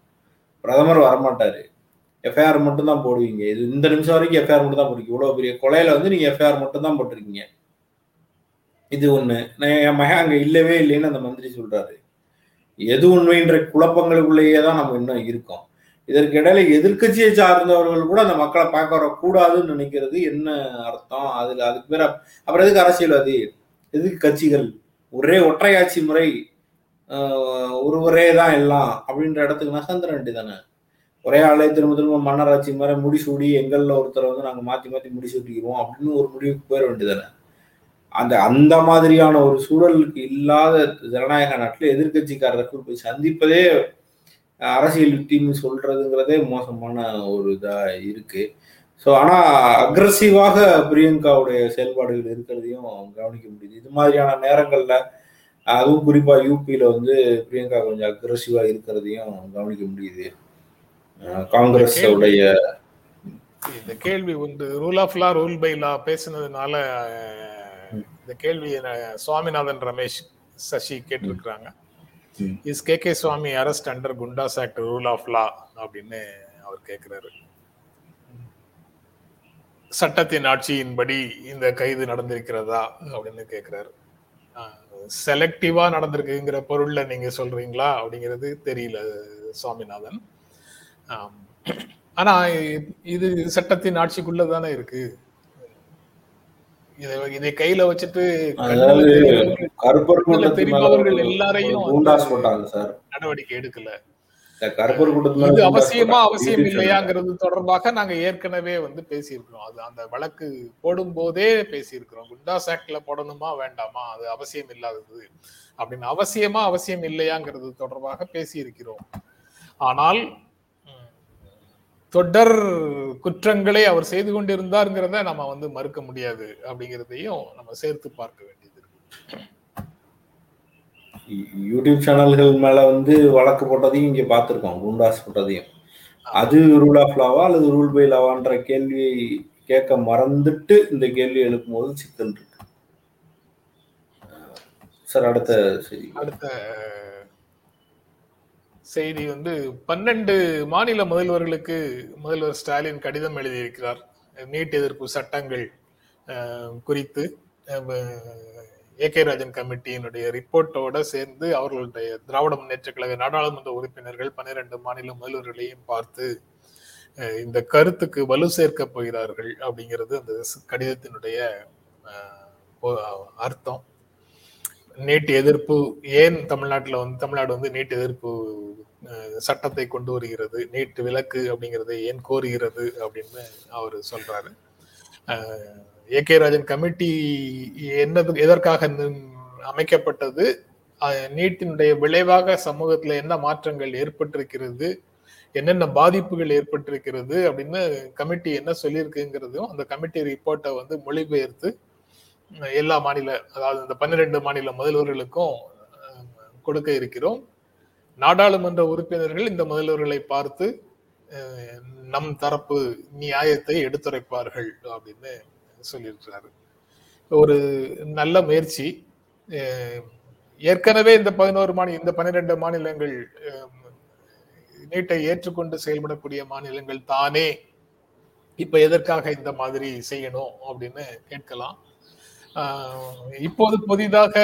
பிரதமர் வரமாட்டாரு. எஃப்ஐஆர் மட்டும் தான் போடுவீங்க. இது இந்த நிமிஷம் வரைக்கும் எஃப்ஐஆர் மட்டும் தான் போடுவீங்க இவ்வளோ பெரிய கொலையில வந்து நீங்க எஃப்ஐஆர் மட்டும் தான் போட்டிருக்கீங்க. இது ஒண்ணு. நான் என் மகன் அங்க இல்லவே இல்லைன்னு அந்த மந்திரி சொல்றாரு. எது உண்மைன்ற குழப்பங்களுக்குள்ளேயே தான் நம்ம இன்னும் இருக்கோம். இதற்கு இடையில எதிர்க்கட்சியை சார்ந்தவர்கள் கூட அந்த மக்களை பார்க்க வரக்கூடாதுன்னு நினைக்கிறது என்ன அர்த்தம்? அதுல அதுக்கு பேர் அப்புறம் எதுக்கு அரசியல்வாதி? எதுக்கு கட்சிகள்? ஒரே ஒற்றையாட்சி முறை ஒருவரே தான் எல்லாம் அப்படின்ற இடத்துக்கு நகர்ந்துட வேண்டியதானே ஒரே ஆளே திரும்ப திரும்ப மன்னராட்சி மாதிரி முடிசூடி எங்கள்ல ஒருத்தரை வந்து நாங்க மாத்தி மாத்தி முடிசூட்டிக்கிறோம் அப்படின்னு ஒரு முடிவுக்கு போயிட வேண்டியதானே அந்த அந்த மாதிரியான ஒரு சூழலுக்கு இல்லாத ஜனநாயக நாட்டில் எதிர்க்கட்சிக்காரர்கள் போய் சந்திப்பதே அரசியல் யுக்தின்னு சொல்றதுங்கிறதே மோசமான ஒரு இதா இருக்கு. ஸோ ஆனா அக்ரஸிவாக பிரியங்காவுடைய செயல்பாடுகள் இருக்கிறதையும் கவனிக்க முடியுது. இது மாதிரியான நேரங்கள்ல அதுவும் குறிப்பா யூபியில வந்து பிரியங்கா கொஞ்சம் அக்ரஸிவா இருக்கிறதையும் கவனிக்க முடியுது. காங்கிரஸ் உடைய இந்த கேள்வி வந்து rule of law rule by law பேசுனதுனால இந்த கேள்வி சுவாமிநாதன் ரமேஷ் சசி கேட்டிருக்கிறாங்க. Is K K Swamy arrest under Goondas act rule of law அப்படின்னு அவர் கேட்கிறாரு சட்டத்தின் ஆட்சியின்படி இந்த கைது நடந்திருக்கிறதா அப்படின்னு கேட்கிறாரு செலக்டிவா நடந்திருக்குங்கிற பொருள்ல நீங்க சொல்றீங்களா அப்படிங்கிறது தெரியல சுவாமிநாதன். ஆம். ஆனா இது சட்டத்தின் ஆட்சிக்குள்ள தானே இருக்கு? இதை கையில வச்சுட்டு எல்லாரையும் நடவடிக்கை எடுக்கல. இது அவசியமா. அவசியம். இல்லையாங்கிறது தொடர்பாக நாங்க ஏற்கனவே வந்து பேசியிருக்கிறோம். அது அந்த வழக்கு போடும் போதே பேசியிருக்கிறோம். குண்டாஸ் ஆக்ட்ல போடணுமா வேண்டாமா? அது அவசியம் இல்லாதது அப்படின்னு அவசியமா அவசியம் இல்லையாங்கிறது தொடர்பாக பேசியிருக்கிறோம். ஆனால் தொடர் குற்றங்களை அவர் செய்து கொண்டிருந்தாருங்கிறத நம்ம வந்து மறுக்க முடியாது அப்படிங்கிறதையும் நம்ம சேர்த்து பார்க்க வேண்டியது யூடியூப் சேனல்கள் மேல வந்து வழக்கு போட்டதையும் இங்க பார்த்திருக்கோம் குண்டாஸ் போட்டதையும். அது ரூல் ஆஃப் லாவா அல்லது ரூல் பை லாவான்ற கேள்வியை கேட்க மறந்துட்டு இந்த கேள்வி எழுப்பும்போது சிக்கல் இருக்கு. சார் அடுத்த சரி அடுத்த செய்தி வந்து பன்னெண்டு மாநில முதல்வர்களுக்கு முதல்வர் ஸ்டாலின் கடிதம் எழுதியிருக்கிறார். நீட் எதிர்ப்பு சட்டங்கள் குறித்து ஏ கே ராஜன் கமிட்டியினுடைய ரிப்போர்ட்டோட சேர்ந்து அவர்களுடைய திராவிட முன்னேற்ற கழக நாடாளுமன்ற உறுப்பினர்கள் பன்னிரண்டு மாநில முதல்வர்களையும் பார்த்து இந்த கருத்துக்கு வலு சேர்க்க போகிறார்கள் அப்படிங்கிறது அந்த கடிதத்தினுடைய அர்த்தம். நீட் எதிர்ப்பு ஏன் தமிழ்நாட்டில் வந்து தமிழ்நாடு வந்து நீட் எதிர்ப்பு சட்டத்தை கொண்டு வருகிறது நீட் விலக்கு அப்படிங்கறதை ஏன் கோருகிறது அப்படின்னு அவர் சொல்றாரு. ஏ கே ராஜன் கமிட்டி என்னது எதற்காக நின்- அமைக்கப்பட்டது? நீட்டினுடைய விளைவாக சமூகத்துல என்ன மாற்றங்கள் ஏற்பட்டிருக்கிறது? என்னென்ன பாதிப்புகள் ஏற்பட்டிருக்கிறது அப்படின்னு கமிட்டி என்ன சொல்லியிருக்குங்கிறதும் அந்த கமிட்டி ரிப்போர்ட்டை வந்து மொழிபெயர்த்து எல்லா மாநில அதாவது இந்த பன்னிரெண்டு மாநில முதல்வர்களுக்கும் கொடுக்க இருக்கிறோம். நாடாளுமன்ற உறுப்பினர்கள் இந்த முதல்வர்களை பார்த்து நம் தரப்பு நியாயத்தை எடுத்துரைப்பார்கள் அப்படின்னு சொல்லியிருக்கிறாரு. ஒரு நல்ல முயற்சி. ஏற்கனவே இந்த பதினோரு மாநில இந்த பன்னிரெண்டு மாநிலங்கள் நீட்டை ஏற்றுக்கொண்டு செயல்படக்கூடிய மாநிலங்கள் தானே. இப்ப எதற்காக இந்த மாதிரி செய்யணும் அப்படின்னு கேட்கலாம். இப்போது புதிதாக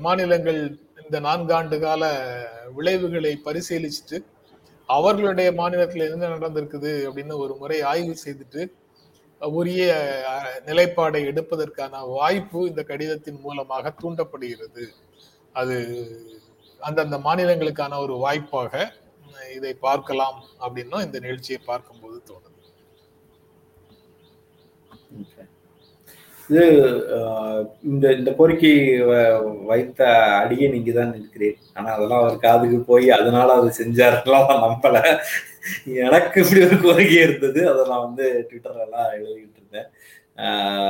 மாநிலங்கள் இந்த நான்காண்டு கால விளைவுகளை பரிசீலிச்சுட்டு அவர்களுடைய மாநிலத்தில் என்ன நடந்திருக்குது அப்படின்னு ஒரு முறை ஆய்வு செய்துட்டு உரிய நிலைப்பாடை எடுப்பதற்கான வாய்ப்பு இந்த கடிதத்தின் மூலமாக தூண்டப்படுகிறது. அது அந்தந்த மாநிலங்களுக்கான ஒரு வாய்ப்பாக இதை பார்க்கலாம் அப்படின்னும் இந்த நிகழ்ச்சியை பார்க்கும்போது தோணுது. இது இந்த இந்த கோரிக்கை வ- வைத்த அடியே நீங்க தான் நிற்கிறேன். ஆனா அதெல்லாம் அவர் காதுக்கு போய் அதனால அவர் செஞ்சாருலாம் நான் நம்பல. எனக்கு இப்படி ஒரு கோரிக்கை இருந்தது. அதை நான் வந்து ட்விட்டர்லாம் எல்லாம் எழுதிட்டு இருந்தேன்.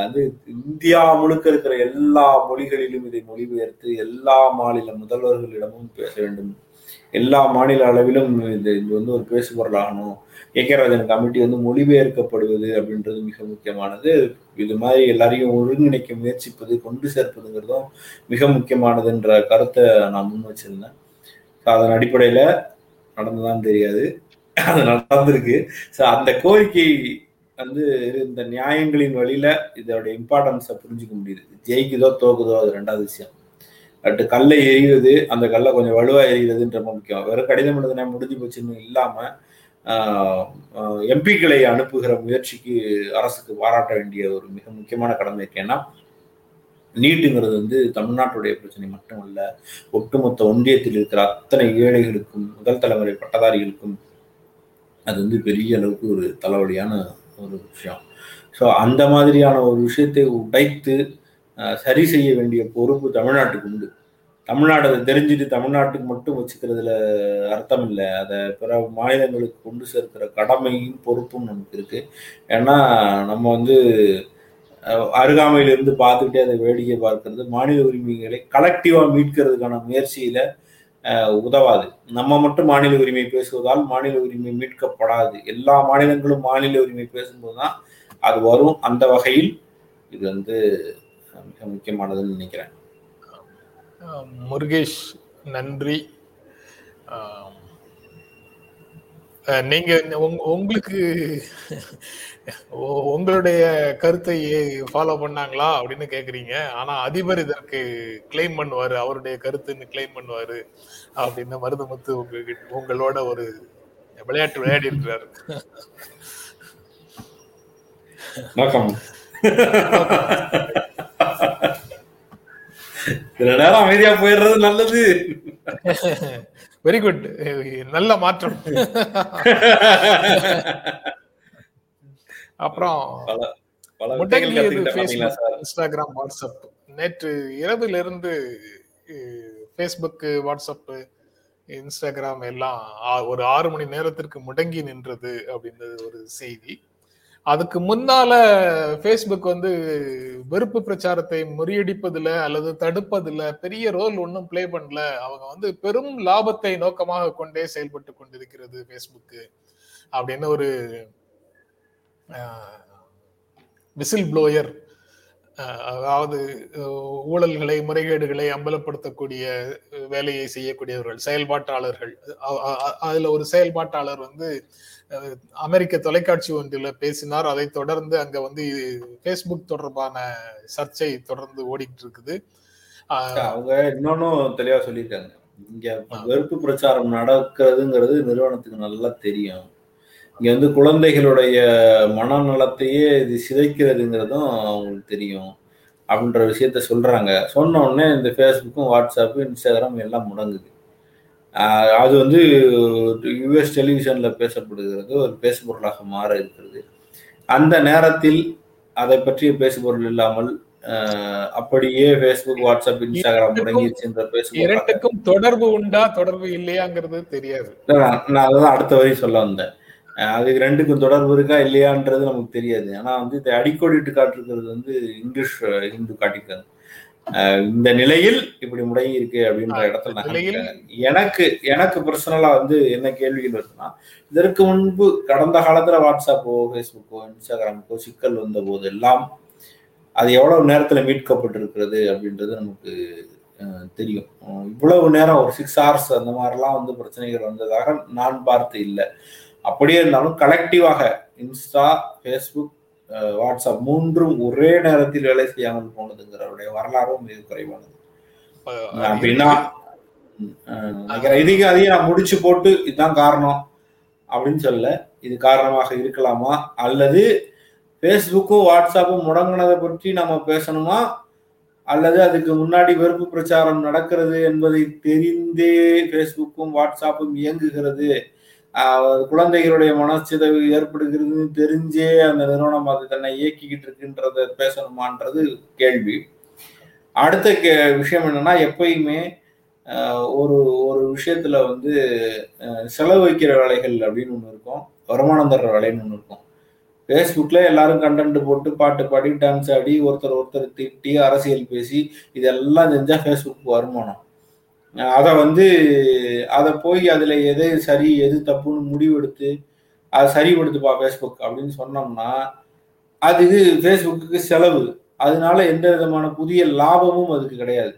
வந்து இந்தியா முழுக்க இருக்கிற எல்லா மொழிகளிலும் இதை மொழிபெயர்த்து எல்லா மாநில முதல்வர்களிடமும் பேச வேண்டும். எல்லா மாநில அளவிலும் இது இது வந்து ஒரு பேசு கமிட்டி வந்து மொழிபெயர்க்கப்படுவது அப்படின்றது மிக முக்கியமானது. இது மாதிரி எல்லாரையும் ஒருங்கிணைக்க முயற்சிப்பது கொண்டு சேர்ப்பதுங்கிறதும் மிக முக்கியமானதுன்ற கருத்தை நான் முன் வச்சிருந்தேன். ஸோ அதன் அடிப்படையில் நடந்ததான் தெரியாது. அது நடந்திருக்கு. ஸோ அந்த கோரிக்கை வந்து இந்த நியாயங்களின் வழியில இதோட இம்பார்ட்டன்ஸை புரிஞ்சுக்க முடியுது. ஜெயிக்குதோ தோக்குதோ அது ரெண்டாவது விஷயம். பட் கல்லை எரியுது அந்த கல்லை கொஞ்சம் வலுவாக எரியுதுன்ற ரொம்ப முக்கியம். வெறும் கடிதம் எழுதுனா முடிஞ்சு போச்சுன்னு இல்லாமல் எம்பிக்களை அனுப்புகிற முயற்சிக்கு அரசுக்கு பாராட்ட வேண்டிய ஒரு மிக முக்கியமான கடமை இருக்கு. ஏன்னா நீட்டுங்கிறது வந்து தமிழ்நாட்டுடைய பிரச்சனை மட்டும் ஒட்டுமொத்த ஒன்றியத்தில் இருக்கிற அத்தனை ஏழைகளுக்கும் முதல் தலைமுறை பட்டதாரிகளுக்கும் அது வந்து பெரிய அளவுக்கு ஒரு தலைவலியான ஒரு விஷயம். ஸோ அந்த மாதிரியான ஒரு விஷயத்தை உடைத்து சரி செய்ய வேண்டிய பொறுப்பு தமிழ்நாட்டுக்கு உண்டு. தமிழ்நாடு அதை தெரிஞ்சுட்டு தமிழ்நாட்டுக்கு மட்டும் வச்சுக்கிறதுல அர்த்தம் இல்லை. அதை பிற மாநிலங்களுக்கு கொண்டு சேர்க்கிற கடமையும் பொறுப்பும் நமக்கு இருக்கு. ஏன்னா நம்ம வந்து அருகாமையிலிருந்து பார்த்துக்கிட்டே அதை வேடிக்கை பார்க்கறது மாநில உரிமைகளை கலெக்டிவாக மீட்கிறதுக்கான முயற்சியில உதவாது. நம்ம மட்டும் மாநில உரிமை பேசுவதால் மாநில உரிமை மீட்கப்படாது. எல்லா மாநிலங்களும் மாநில உரிமை பேசும்போது தான் அது வரும். அந்த வகையில் இது வந்து மிக முக்கியமானதுன்னு நினைக்கிறேன். முருகேஷ் நன்றி. நீங்க உங்க- உங்களுக்கு உங்களுடைய கருத்தை ஃபாலோ பண்ணாங்களா அப்படின்னு கேக்குறீங்க. ஆனா அதிபர் இதற்கு கிளைம் பண்ணுவாரு. அவருடைய கருத்துன்னு கிளைம் பண்ணுவாரு அப்படின்னு மருதமுத்து உங்க உங்களோட ஒரு விளையாட்டு விளையாடி இருக்கிறாரு. வணக்கம். சில நேரம் அமைதியா போயிடுறது நல்லது. வெரி குட் நல்ல மாற்றம். அப்புறம் இன்ஸ்டாகிராம் வாட்ஸ்அப் நேற்று இரவில் இருந்து ஃபேஸ்புக் வாட்ஸ்அப் இன்ஸ்டாகிராம் எல்லாம் ஒரு ஆறு மணி நேரத்திற்கு முடங்கி நின்றது அப்படின்றது ஒரு செய்தி. அதுக்கு முன்னால ஃபேஸ்புக் வந்து வெறுப்பு பிரச்சாரத்தை முறியடிப்பதுல அல்லது தடுப்பதுல பெரிய ரோல் ஒன்றும் ப்ளே பண்ணல. அவங்க வந்து பெரும் லாபத்தை நோக்கமாக கொண்டே செயல்பட்டு கொண்டிருக்கிறது ஃபேஸ்புக்கு அப்படின்னு ஒரு விசில் ப்ளோயர் அதாவது ஊழல்களை முறைகேடுகளை அம்பலப்படுத்தக்கூடிய வேலையை செய்யக்கூடியவர்கள் செயல்பாட்டாளர்கள். அதுல ஒரு செயல்பாட்டாளர் வந்து அமெரிக்க தொலைக்காட்சி ஒன்றில் பேசினார். அதைத் தொடர்ந்து அங்க வந்து ஃபேஸ்புக் தொடர்பான சர்ச்சை தொடர்ந்து ஓடிட்டு இருக்குது அவங்க இன்னொன்னும் தெளிவா சொல்லியிருக்காங்க. இங்க வெறுப்பு பிரச்சாரம் நடக்கிறதுங்கிறது நிறுவனத்துக்கு நல்லா தெரியும். இங்க வந்து குழந்தைகளுடைய மனநலத்தையே இது சிதைக்கிறதுங்கிறதும் அவங்களுக்கு தெரியும் அப்படின்ற விஷயத்த சொல்றாங்க. சொன்ன உடனே இந்த ஃபேஸ்புக்கும் வாட்ஸ்அப்பு இன்ஸ்டாகிராம் எல்லாம் முடங்குது. அது வந்து யுஎஸ் டெலிவிஷன்ல பேசப்படுகிறது ஒரு பேசுபொருளாக மாற இருக்கிறது. அந்த நேரத்தில் அதை பற்றிய பேசுபொருள் இல்லாமல் ஆஹ் அப்படியே ஃபேஸ்புக் வாட்ஸ்அப் இன்ஸ்டாகிராம் பேசுபொருள் இரண்டுக்கும் தொடர்பு உண்டா தொடர்பு இல்லையாங்கிறது தெரியாது. நான் அதான் அடுத்த வரி சொல்ல வந்தேன். அதுக்கு ரெண்டுக்கும் தொடர்பு இருக்கா இல்லையான்றது நமக்கு தெரியாது. ஆனா வந்து இதை அடிக்கோடிட்டு காட்டிருக்கிறது வந்து இங்கிலீஷ் ஹிந்து காட்டியிருக்காங்க இந்த நிலையில் இப்படி முடங்கி இருக்கு அப்படின்ற இடத்துல. எனக்கு எனக்கு பர்சனலா வந்து என்ன கேள்விகள் வருதுன்னா இதற்கு முன்பு கடந்த காலத்துல வாட்ஸ்அப்போ ஃபேஸ்புக்கோ இன்ஸ்டாகிராமுக்கோ சிக்கல் வந்த போதெல்லாம் அது எவ்வளவு நேரத்துல மீட்கப்பட்டிருக்கிறது அப்படின்றது நமக்கு அஹ், தெரியும். இவ்வளவு நேரம் ஒரு சிக்ஸ் ஹவர்ஸ் அந்த மாதிரிலாம் வந்து பிரச்சனைகள் வந்ததாக நான் பார்த்து இல்லை. அப்படியே இருந்தாலும் கலெக்டிவாக இன்ஸ்டா ஃபேஸ்புக் வாட்ஸ்அப் மூன்றும் ஒரே நேரத்தில் வேலை செய்யாமல் போனதுங்கிறவருடைய வரலாறும் மிக குறைவானது. அப்படின்னா இதையும் அதையும் நான் முடிச்சு போட்டு இதுதான் காரணம் அப்படின்னு சொல்ல இது காரணமாக இருக்கலாமா? அல்லது ஃபேஸ்புக்கும் வாட்ஸ்அப்பும் முடங்கினதை பற்றி நம்ம பேசணுமா? அல்லது அதுக்கு முன்னாடி வெறுப்பு பிரச்சாரம் நடக்கிறது என்பதை தெரிந்தே ஃபேஸ்புக்கும் வாட்ஸ்அப்பும் இயங்குகிறது குழந்தைகளுடைய மனச்சிதைவு ஏற்படுகிறதுன்னு தெரிஞ்சே அந்த நிறுவனம் அது தன்னை இயக்கிக்கிட்டு இருக்குன்றத பேசணுமான்றது கேள்வி. அடுத்த கே விஷயம் என்னன்னா எப்பயுமே ஒரு ஒரு விஷயத்துல வந்து செலவழிக்கிற செலவு வைக்கிற வேலைகள் அப்படின்னு ஒன்று இருக்கும். வருமானம் தர்ற வேலைன்னு ஒன்று இருக்கும். ஃபேஸ்புக்கில் எல்லாரும் கண்டென்ட் போட்டு பாட்டு பாடி டான்ஸ் ஆடி ஒருத்தர் ஒருத்தர் திட்டி அரசியல் பேசி இதெல்லாம் செஞ்சால் ஃபேஸ்புக் வருமானம். அதை வந்து அதை போய் அதில் எது சரி எது தப்புன்னு முடிவெடுத்து அதை சரிப்படுத்துப்பா ஃபேஸ்புக் அப்படின்னு சொன்னோம்னா அது ஃபேஸ்புக்கு செலவு. அதனால எந்த விதமான புதிய லாபமும் அதுக்கு கிடையாது.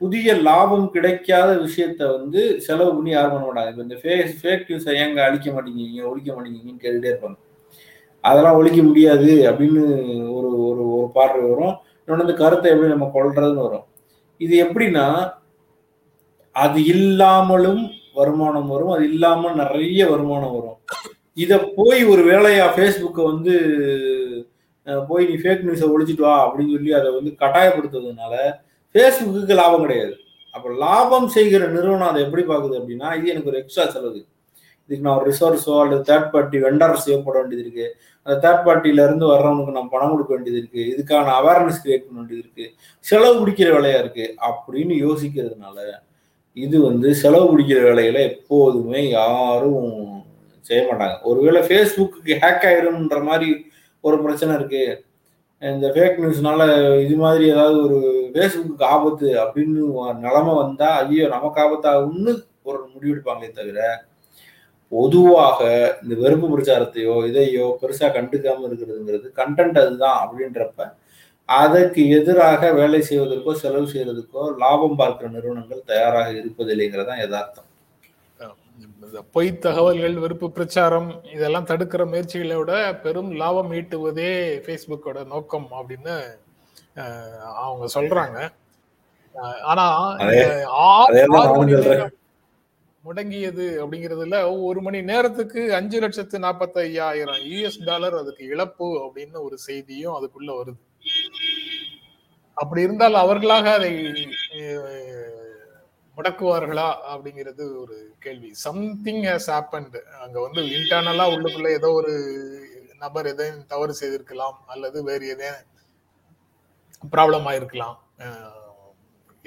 புதிய லாபம் கிடைக்காத விஷயத்த வந்து செலவு பண்ணி யாரும் பண்ண மாட்டாங்க. இப்போ இந்த ஃபேஸ் ஃபேக் நியூஸை ஏங்க அழிக்க மாட்டேங்கிறீங்க ஒழிக்க மாட்டேங்கிறீங்கன்னு கேட்டுகிட்டே இருப்பாங்க. அதெல்லாம் ஒழிக்க முடியாது அப்படின்னு ஒரு ஒரு ஒரு பார்வை வரும். இன்னொன்று இந்த கருத்தை எப்படி நம்ம கொள்றதுன்னு வரும். இது எப்படின்னா அது இல்லாமலும் வருமானம் வரும் அது இல்லாமல் நிறைய வருமானம் வரும். இதை போய் ஒரு வேலையா ஃபேஸ்புக்கை வந்து போய் நீ ஃபேக் நியூஸை ஒழிச்சிட்டு வா அப்படின்னு சொல்லி அதை வந்து கட்டாயப்படுத்துறதுனால ஃபேஸ்புக்கு லாபம் கிடையாது. அப்போ லாபம் செய்கிற நிறுவனம் அதை எப்படி பார்க்குது அப்படின்னா இது எனக்கு ஒரு எக்ஸ்ட்ரா செலவு. இதுக்கு நான் ஒரு ரிசோர்ஸோ அல்லது தேர்ட் பார்ட்டி வெண்டர்ஸ் போட வேண்டியது இருக்கு. அந்த தேர்ட் பார்ட்டில இருந்து வர்றவனுக்கு நான் பணம் கொடுக்க வேண்டியது இருக்கு. இதுக்கான அவேர்னஸ் கிரியேட் பண்ண வேண்டியது இருக்கு. செலவு பிடிக்கிற வேலையா இருக்கு. அப்படின்னு யோசிக்கிறதுனால இது வந்து செலவு பிடிக்கிற வேலையில எப்போதுமே யாரும் செய்ய மாட்டாங்க. ஒருவேளை ஃபேஸ்புக்கு ஹேக் ஆயிரும்ன்ற மாதிரி ஒரு பிரச்சனை இருக்கு. இந்த ஃபேக் நியூஸ்னால இது மாதிரி ஏதாவது ஒரு ஃபேஸ்புக்கு ஆபத்து அப்படின்னு நிலமை வந்தா ஐயோ நமக்கு ஆபத்தாகும்னு ஒரு முடிவெடுப்பாங்களே தவிர பொதுவாக இந்த வெறுப்பு பிரச்சாரத்தையோ இதையோ பெருசா கண்டுக்காம இருக்கிறதுங்கிறது கண்டென்ட் அதுதான் அப்படின்றப்ப அதற்கு எதிராக வேலை செய்வதற்கோ செலவு செய்யறதுக்கோ லாபம் பார்க்கிற நிறுவனங்கள் தயாராக இருப்பதில்லைங்கிறதான் யதார்த்தம். பொய் தகவல்கள் வெறுப்பு பிரச்சாரம் இதெல்லாம் தடுக்கிற முயற்சிகளை விட பெரும் லாபம் ஈட்டுவதே ஃபேஸ்புக்கோட நோக்கம் அப்படின்னு அவங்க சொல்றாங்க. ஆனா முடங்கியது அப்படிங்கிறதுல ஒரு மணி நேரத்துக்கு அஞ்சு லட்சத்து நாற்பத்தி ஐயாயிரம் யூஎஸ் டாலர் அதுக்கு இழப்பு அப்படின்னு ஒரு செய்தியும் அதுக்குள்ள வருது. அப்படி இருந்தால் அவர்களாக அதை முடக்குவார்களா அப்படிங்கிறது ஒரு கேள்வி. சம்திங் ஹேஸ் ஹேப்பன்ட் அங்க வந்து இன்டர்னலா உள்ளுக்குள்ள ஏதோ ஒரு நபர் எதையும் தவறு செய்திருக்கலாம் அல்லது வேறு எதையும் ப்ராப்ளம் ஆயிருக்கலாம்.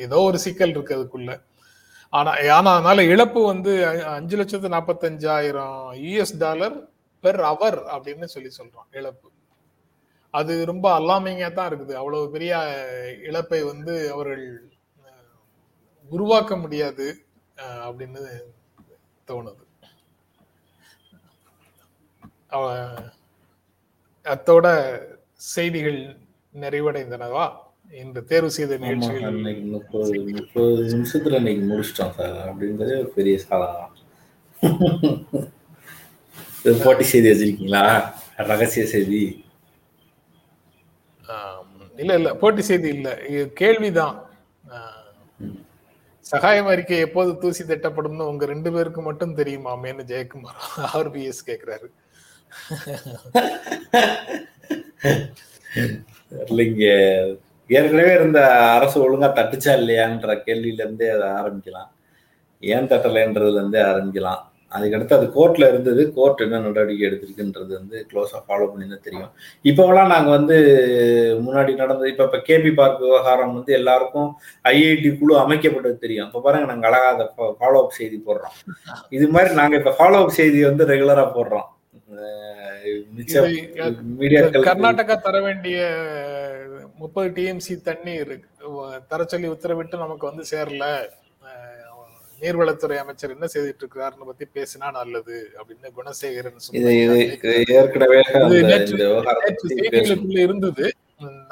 ஏதோ ஒரு சிக்கல் இருக்கு அதுக்குள்ள. ஆனா ஆனா அதனால இழப்பு வந்து அஞ்சு லட்சத்து நாற்பத்தஞ்சாயிரம் யூஎஸ் டாலர் பெர் அவர் அப்படின்னு சொல்லி சொல்றான் இழப்பு. அது ரொம்ப அல்லாமிங்கா தான் இருக்குது. அவ்வளவு பெரிய இழப்பை வந்து அவர்கள் உருவாக்க முடியாது அப்படின்னு தோணுது. அத்தோட செய்திகள் நிறைவடைந்தனவா? இந்த தேர்வு செய்த நிகழ்ச்சிகள். முப்பது முப்பது நிமிஷத்துல இன்னைக்கு முடிச்சிட்டோம் சார். அப்படின்றது ஒரு பெரிய சாதனம் போட்டி செய்தி வச்சிருக்கீங்களா? ரகசிய செய்தி. இல்ல இல்ல போட்டி செய்தி இல்ல. இது கேள்விதான். சகாயம் அறிக்கை எப்போது தூசி தட்டப்படும்னு உங்க ரெண்டு பேருக்கு மட்டும் தெரியுமாமேன்னு ஜெயக்குமார்? ஆர்பிஎஸ் கேக்குறாரு. இல்லைங்க ஏற்கனவே இருந்த அரசு ஒழுங்கா தட்டுச்சா இல்லையான்ற கேள்வியில இருந்தே அதை ஆரம்பிக்கலாம். ஏன் தட்டலைன்றதுல இருந்தே ஆரம்பிக்கலாம். அதுக்கடுத்து அது கோர்ட்ல இருந்தது. கோர்ட் என்ன நடவடிக்கை எடுத்திருக்குன்றது வந்து க்ளோஸா ஃபாலோ பண்ணி தான் தெரியும். இப்போவெல்லாம் நாங்க வந்து முன்னாடி நடந்தது இப்ப இப்ப கேபி பார்க் விவகாரம் வந்து எல்லாருக்கும் ஐஐடி குழு அமைக்கப்பட்டது தெரியும். இப்ப பாருங்க நாங்க அழகா அதை ஃபாலோ அப் செய்தி போடுறோம். இது மாதிரி நாங்க இப்ப ஃபாலோ அப் செய்தி வந்து ரெகுலரா போடுறோம். கர்நாடகா தர வேண்டிய முப்பது டிஎம்சி தண்ணீர் தர சொல்லி உத்தரவிட்டு நமக்கு வந்து சேரல. நீர்வளத்துறை அமைச்சர் என்ன செய்துட்டு இருக்கிறாருன்னு பத்தி பேசினா நல்லது அப்படின்னு குணசேகரன் செய்திகளுக்குள்ள இருந்தது.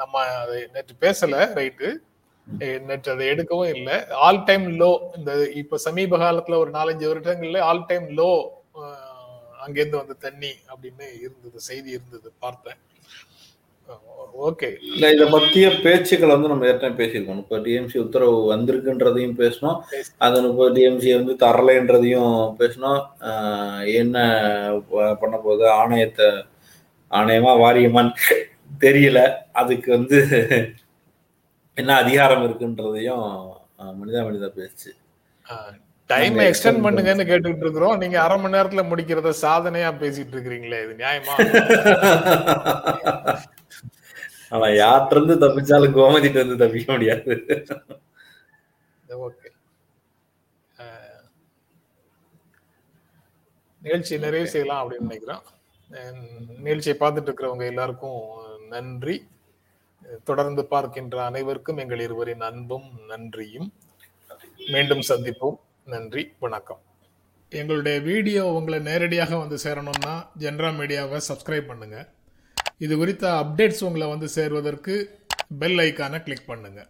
நம்ம அதை நேற்று பேசல ரைட்டு. நேற்று அதை எடுக்கவும் இல்லை. ஆல் டைம் லோ இந்த இப்ப சமீப காலத்துல ஒரு நாலஞ்சு வருடங்கள்ல ஆல் டைம் லோ அங்கேருந்து வந்த தண்ணி அப்படின்னு இருந்தது செய்தி இருந்தது பார்த்தேன். ஓகே. இல்ல இத பத்திய பேச்சுக்கள் வந்து நம்ம ஏற்கனவே பேசியிருக்கோம். இப்போ டிஎம்சி உத்தரவு வந்திருக்குன்றதையும் பேசணும் அதன் இப்போ டிஎம்சி வந்து தரலைன்றதையும் பேசணும் என்ன பண்ண போகுது? ஆணையத்தை ஆணையமா வாரியமான்னு தெரியல. அதுக்கு வந்து என்ன அதிகாரம் இருக்குன்றதையும் மனிதா மனிதா பேச்சு டைம் எக்ஸ்டெண்ட் பண்ணுங்கன்னு கேட்டுட்டு இருக்கிறோம் நீங்க அரை மணி நேரத்துல முடிக்கிறத சாதனையா பேசிட்டு இருக்கிறீங்களே இது நியாயமா? ஆனா யார்கிட்ட இருந்து தப்பிச்சாலும் கோமதிட்டு இருந்து தப்பிக்க முடியாது. ஓகே uh, நிகழ்ச்சி நிறைவு செய்யலாம் அப்படின்னு நினைக்கிறோம். நிகழ்ச்சியை பார்த்துட்டு இருக்கிறவங்க எல்லாருக்கும் நன்றி. தொடர்ந்து பார்க்கின்ற அனைவருக்கும் எங்கள் இருவரின் அன்பும் நன்றியும். மீண்டும் சந்திப்போம். நன்றி வணக்கம். எங்களுடைய வீடியோ உங்களை நேரடியாக வந்து சேரணும்னா ஜென்ரா மீடியாவை சப்ஸ்கிரைப் பண்ணுங்கள் இது குறித்த அப்டேட்ஸ் உங்களை வந்து சேர்வதற்கு பெல் ஐக்கானை கிளிக் பண்ணுங்கள்